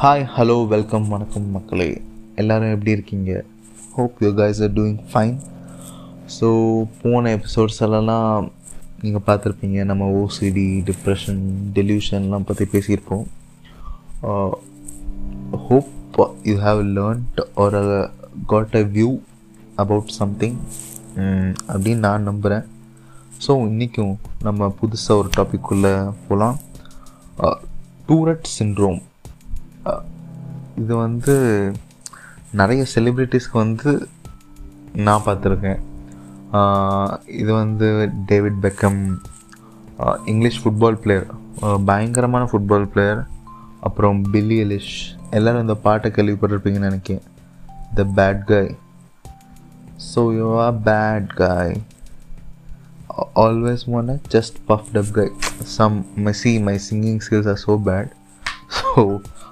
Hi hello welcome வணக்கம் மக்களே. எல்லோரும் எப்படி இருக்கீங்க? Hope you guys are doing fine so போன எபிசோட்ஸ் எல்லாம் நீங்கள் பார்த்துருப்பீங்க. நம்ம ஓசிடி டிப்ரெஷன் டெலியூஷன்லாம் பற்றி பேசியிருப்போம். ஹோப் யூ ஹாவ் லேர்ன்ட் ஒரு got a view about something அப்படின்னு நான் நம்புகிறேன் ஸோ இன்றைக்கும் நம்ம புதுசாக ஒரு டாபிக் உள்ளே போகலாம் டூரட் சின்ரோம் இது வந்து நிறைய செலிப்ரிட்டிஸ்க்கு வந்து நான் பார்த்துருக்கேன். இது வந்து David Beckham English football player பயங்கரமான ஃபுட்பால் பிளேயர் அப்புறம் பில்லி எலிஷ் எல்லோரும் இந்த பாட்டை கேள்விப்பட்டிருப்பீங்கன்னு நினைக்கிறேன். The bad guy so you are bad guy always மோன just puffed up puffed some my C my singing skills are so bad so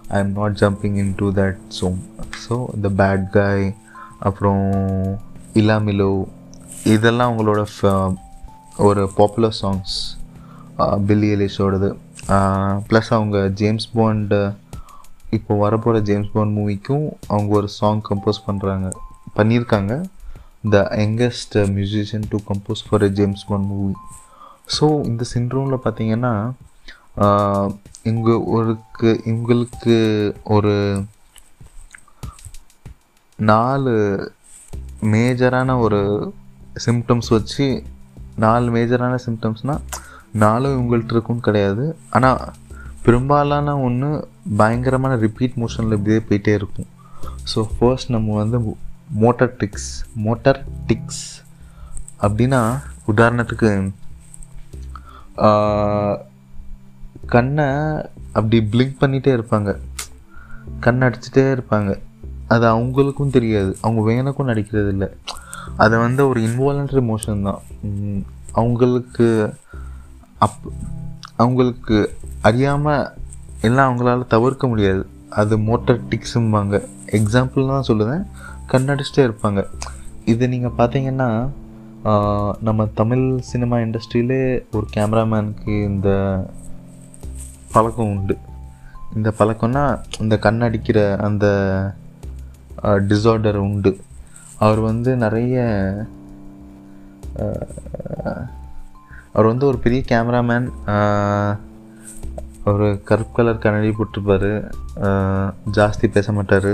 I am not jumping into that so so the bad guy அப்புறம் இலாமிலோ இதெல்லாம் அவங்களோட ஒரு popular songs Billie எலிஷோடது plus அவங்க James Bond இப்போ வரப்போகிற James bond மூவிக்கும் அவங்க ஒரு சாங் கம்போஸ் பண்ணுறாங்க பண்ணியிருக்காங்க. The youngest musician to compose for a James Bond movie so இந்த சிண்ட்ரோமில் பார்த்தீங்கன்னா இங்கு ஒருக்கு இவங்களுக்கு ஒரு நாலு மேஜரான ஒரு சிம்டம்ஸ் வச்சு நாலு மேஜரான சிம்டம்ஸ்னால் நாலும் இவங்கள்ட்ட இருக்கும்னு கிடையாது. ஆனால் பெரும்பாலான ஒன்று பயங்கரமான ரிப்பீட் மோஷனில் இப்படியே போயிட்டே இருக்கும். ஸோ ஃபர்ஸ்ட் நம்ம வந்து மோட்டர் டிக்ஸ் மோட்டர் டிக்ஸ் அப்படின்னா உதாரணத்துக்கு கண்ணை அப்படி பிளிங்க் பண்ணிகிட்டே இருப்பாங்க. கண் அடிச்சுட்டே இருப்பாங்க. அது அவங்களுக்கும் தெரியாது. அவங்க வேணுக்கும் நடிக்கிறது இல்லை. அதை வந்து ஒரு இன்வாலண்ட்ரி மோஷன் தான். அவங்களுக்கு அப் அவங்களுக்கு அறியாமல் எல்லாம் அவங்களால தவிர்க்க முடியாது. அது மோட்டர் டிக்ஸும்பாங்க எக்ஸாம்பிள் தான் சொல்லுவேன். கண்ணடிச்சிட்டே இருப்பாங்க. இது நீங்கள் பார்த்தீங்கன்னா நம்ம தமிழ் சினிமா இண்டஸ்ட்ரியிலே ஒரு கேமராமேனுக்கு இந்த பழக்கம் உண்டு. இந்த பழக்கம்னா இந்த கண்ணடிக்கிற அந்த டிஸார்டர் உண்டு. அவர் வந்து நிறைய அவர் வந்து ஒரு பெரிய கேமராமேன் ஒரு கருப்பு கலர் கண்ணாடி போட்டிருப்பார். ஜாஸ்தி பேச மாட்டார்.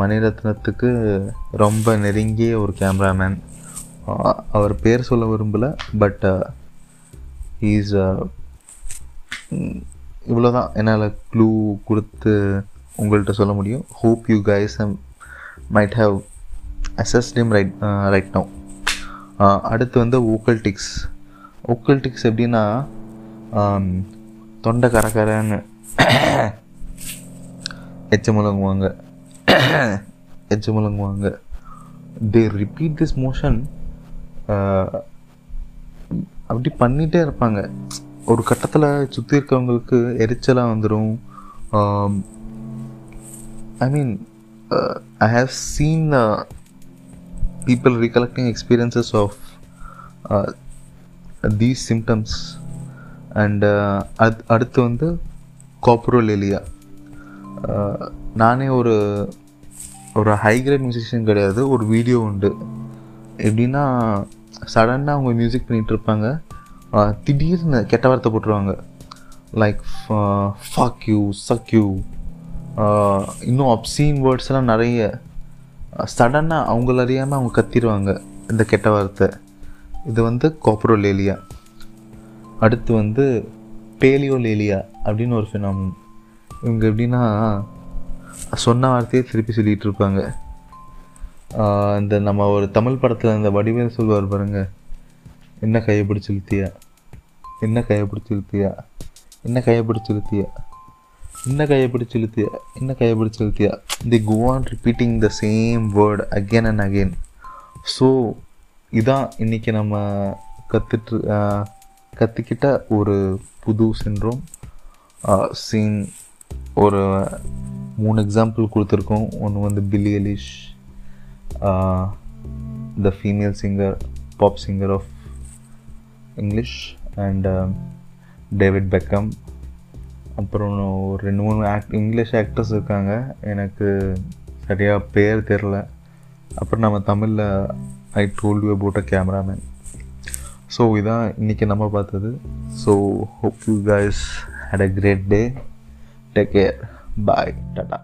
மணிரத்னத்துக்கு ரொம்ப நெருங்கிய ஒரு கேமராமேன் அவர் பேர் சொல்ல விரும்பலை பட் ஈஸ் இவ்வளோ தான் என்னால் க்ளூ கொடுத்து உங்கள்கிட்ட சொல்ல முடியும். Hope you guys might have அசஸ்டிம் right right no அடுத்து வந்து ஓக்கல் டிக்ஸ் ஓக்கல் டிக்ஸ் எப்படின்னா um, தொண்டை கரகரன்னு எச்ச முழங்குவாங்க. எச்ச முழங்குவாங்க. தே ரிப்பீட் திஸ் மோஷன் அப்படி பண்ணிகிட்டே இருப்பாங்க. ஒரு கட்டத்தில் சுற்றி இருக்கவங்களுக்கு எரிச்சலாக வந்துடும் I mean I have seen people recollecting experiences of these symptoms and அது அடுத்து வந்து காப்ரோலெலியா uh, நானே ஒரு ஒரு ஹைகிரேட் மியூசிஷியன் கிடையாது ஒரு வீடியோ உண்டு. எப்படின்னா சடனாக அவங்க மியூசிக் பண்ணிகிட்டு இருப்பாங்க. திடீர்னு கெட்ட வார்த்தை போட்டுருவாங்க. Like fuck you suck you இன்னும் அப்சீன் வேர்ட்ஸ்லாம் நிறைய. சடனாக அவங்கள அறியாமல் அவங்க கத்திடுவாங்க இந்த கெட்ட வார்த்தை. இது வந்து கோப்ரோலேலியா அடுத்து வந்து பேலியோலேலியா அப்படின்னு ஒரு ஃபினாமின் இவங்க எப்படின்னா சொன்ன வார்த்தையே திருப்பி சொல்லிகிட்டு இருப்பாங்க. இந்த நம்ம ஒரு தமிழ் படத்தில் இந்த வடிவேல் சொல்வார் பாருங்கள் என்ன கையை பிடிச்சி இழுத்தியா என்ன கையை பிடிச்சி இழுத்தியா என்ன கையை பிடிச்சி இழுத்தியா என்ன கையை பிடிச்சி இழுத்தியா என்ன கையை பிடிச்சி இழுத்தியா they go on repeating the same word again and again so இதான் இன்றைக்கி நம்ம கற்றுட்டு கற்றுக்கிட்ட ஒரு புது சின்ரோம் சீன் ஒரு மூணு எக்ஸாம்பிள் கொடுத்துருக்கோம். ஒன்று வந்து Billie Eilish the female singer pop singer of English and David Beckham அப்புறம் ஒரு ரெண்டு மூணு ஆக்ட் இங்கிலீஷ் ஆக்டர்ஸ் இருக்காங்க. எனக்கு சரியாக பேர் தெரில. அப்புறம் நம்ம தமிழில் I told you about a cameraman so இதான் இன்றைக்கி நம்ம பார்த்தது. So hope you guys had a great day take care bye tata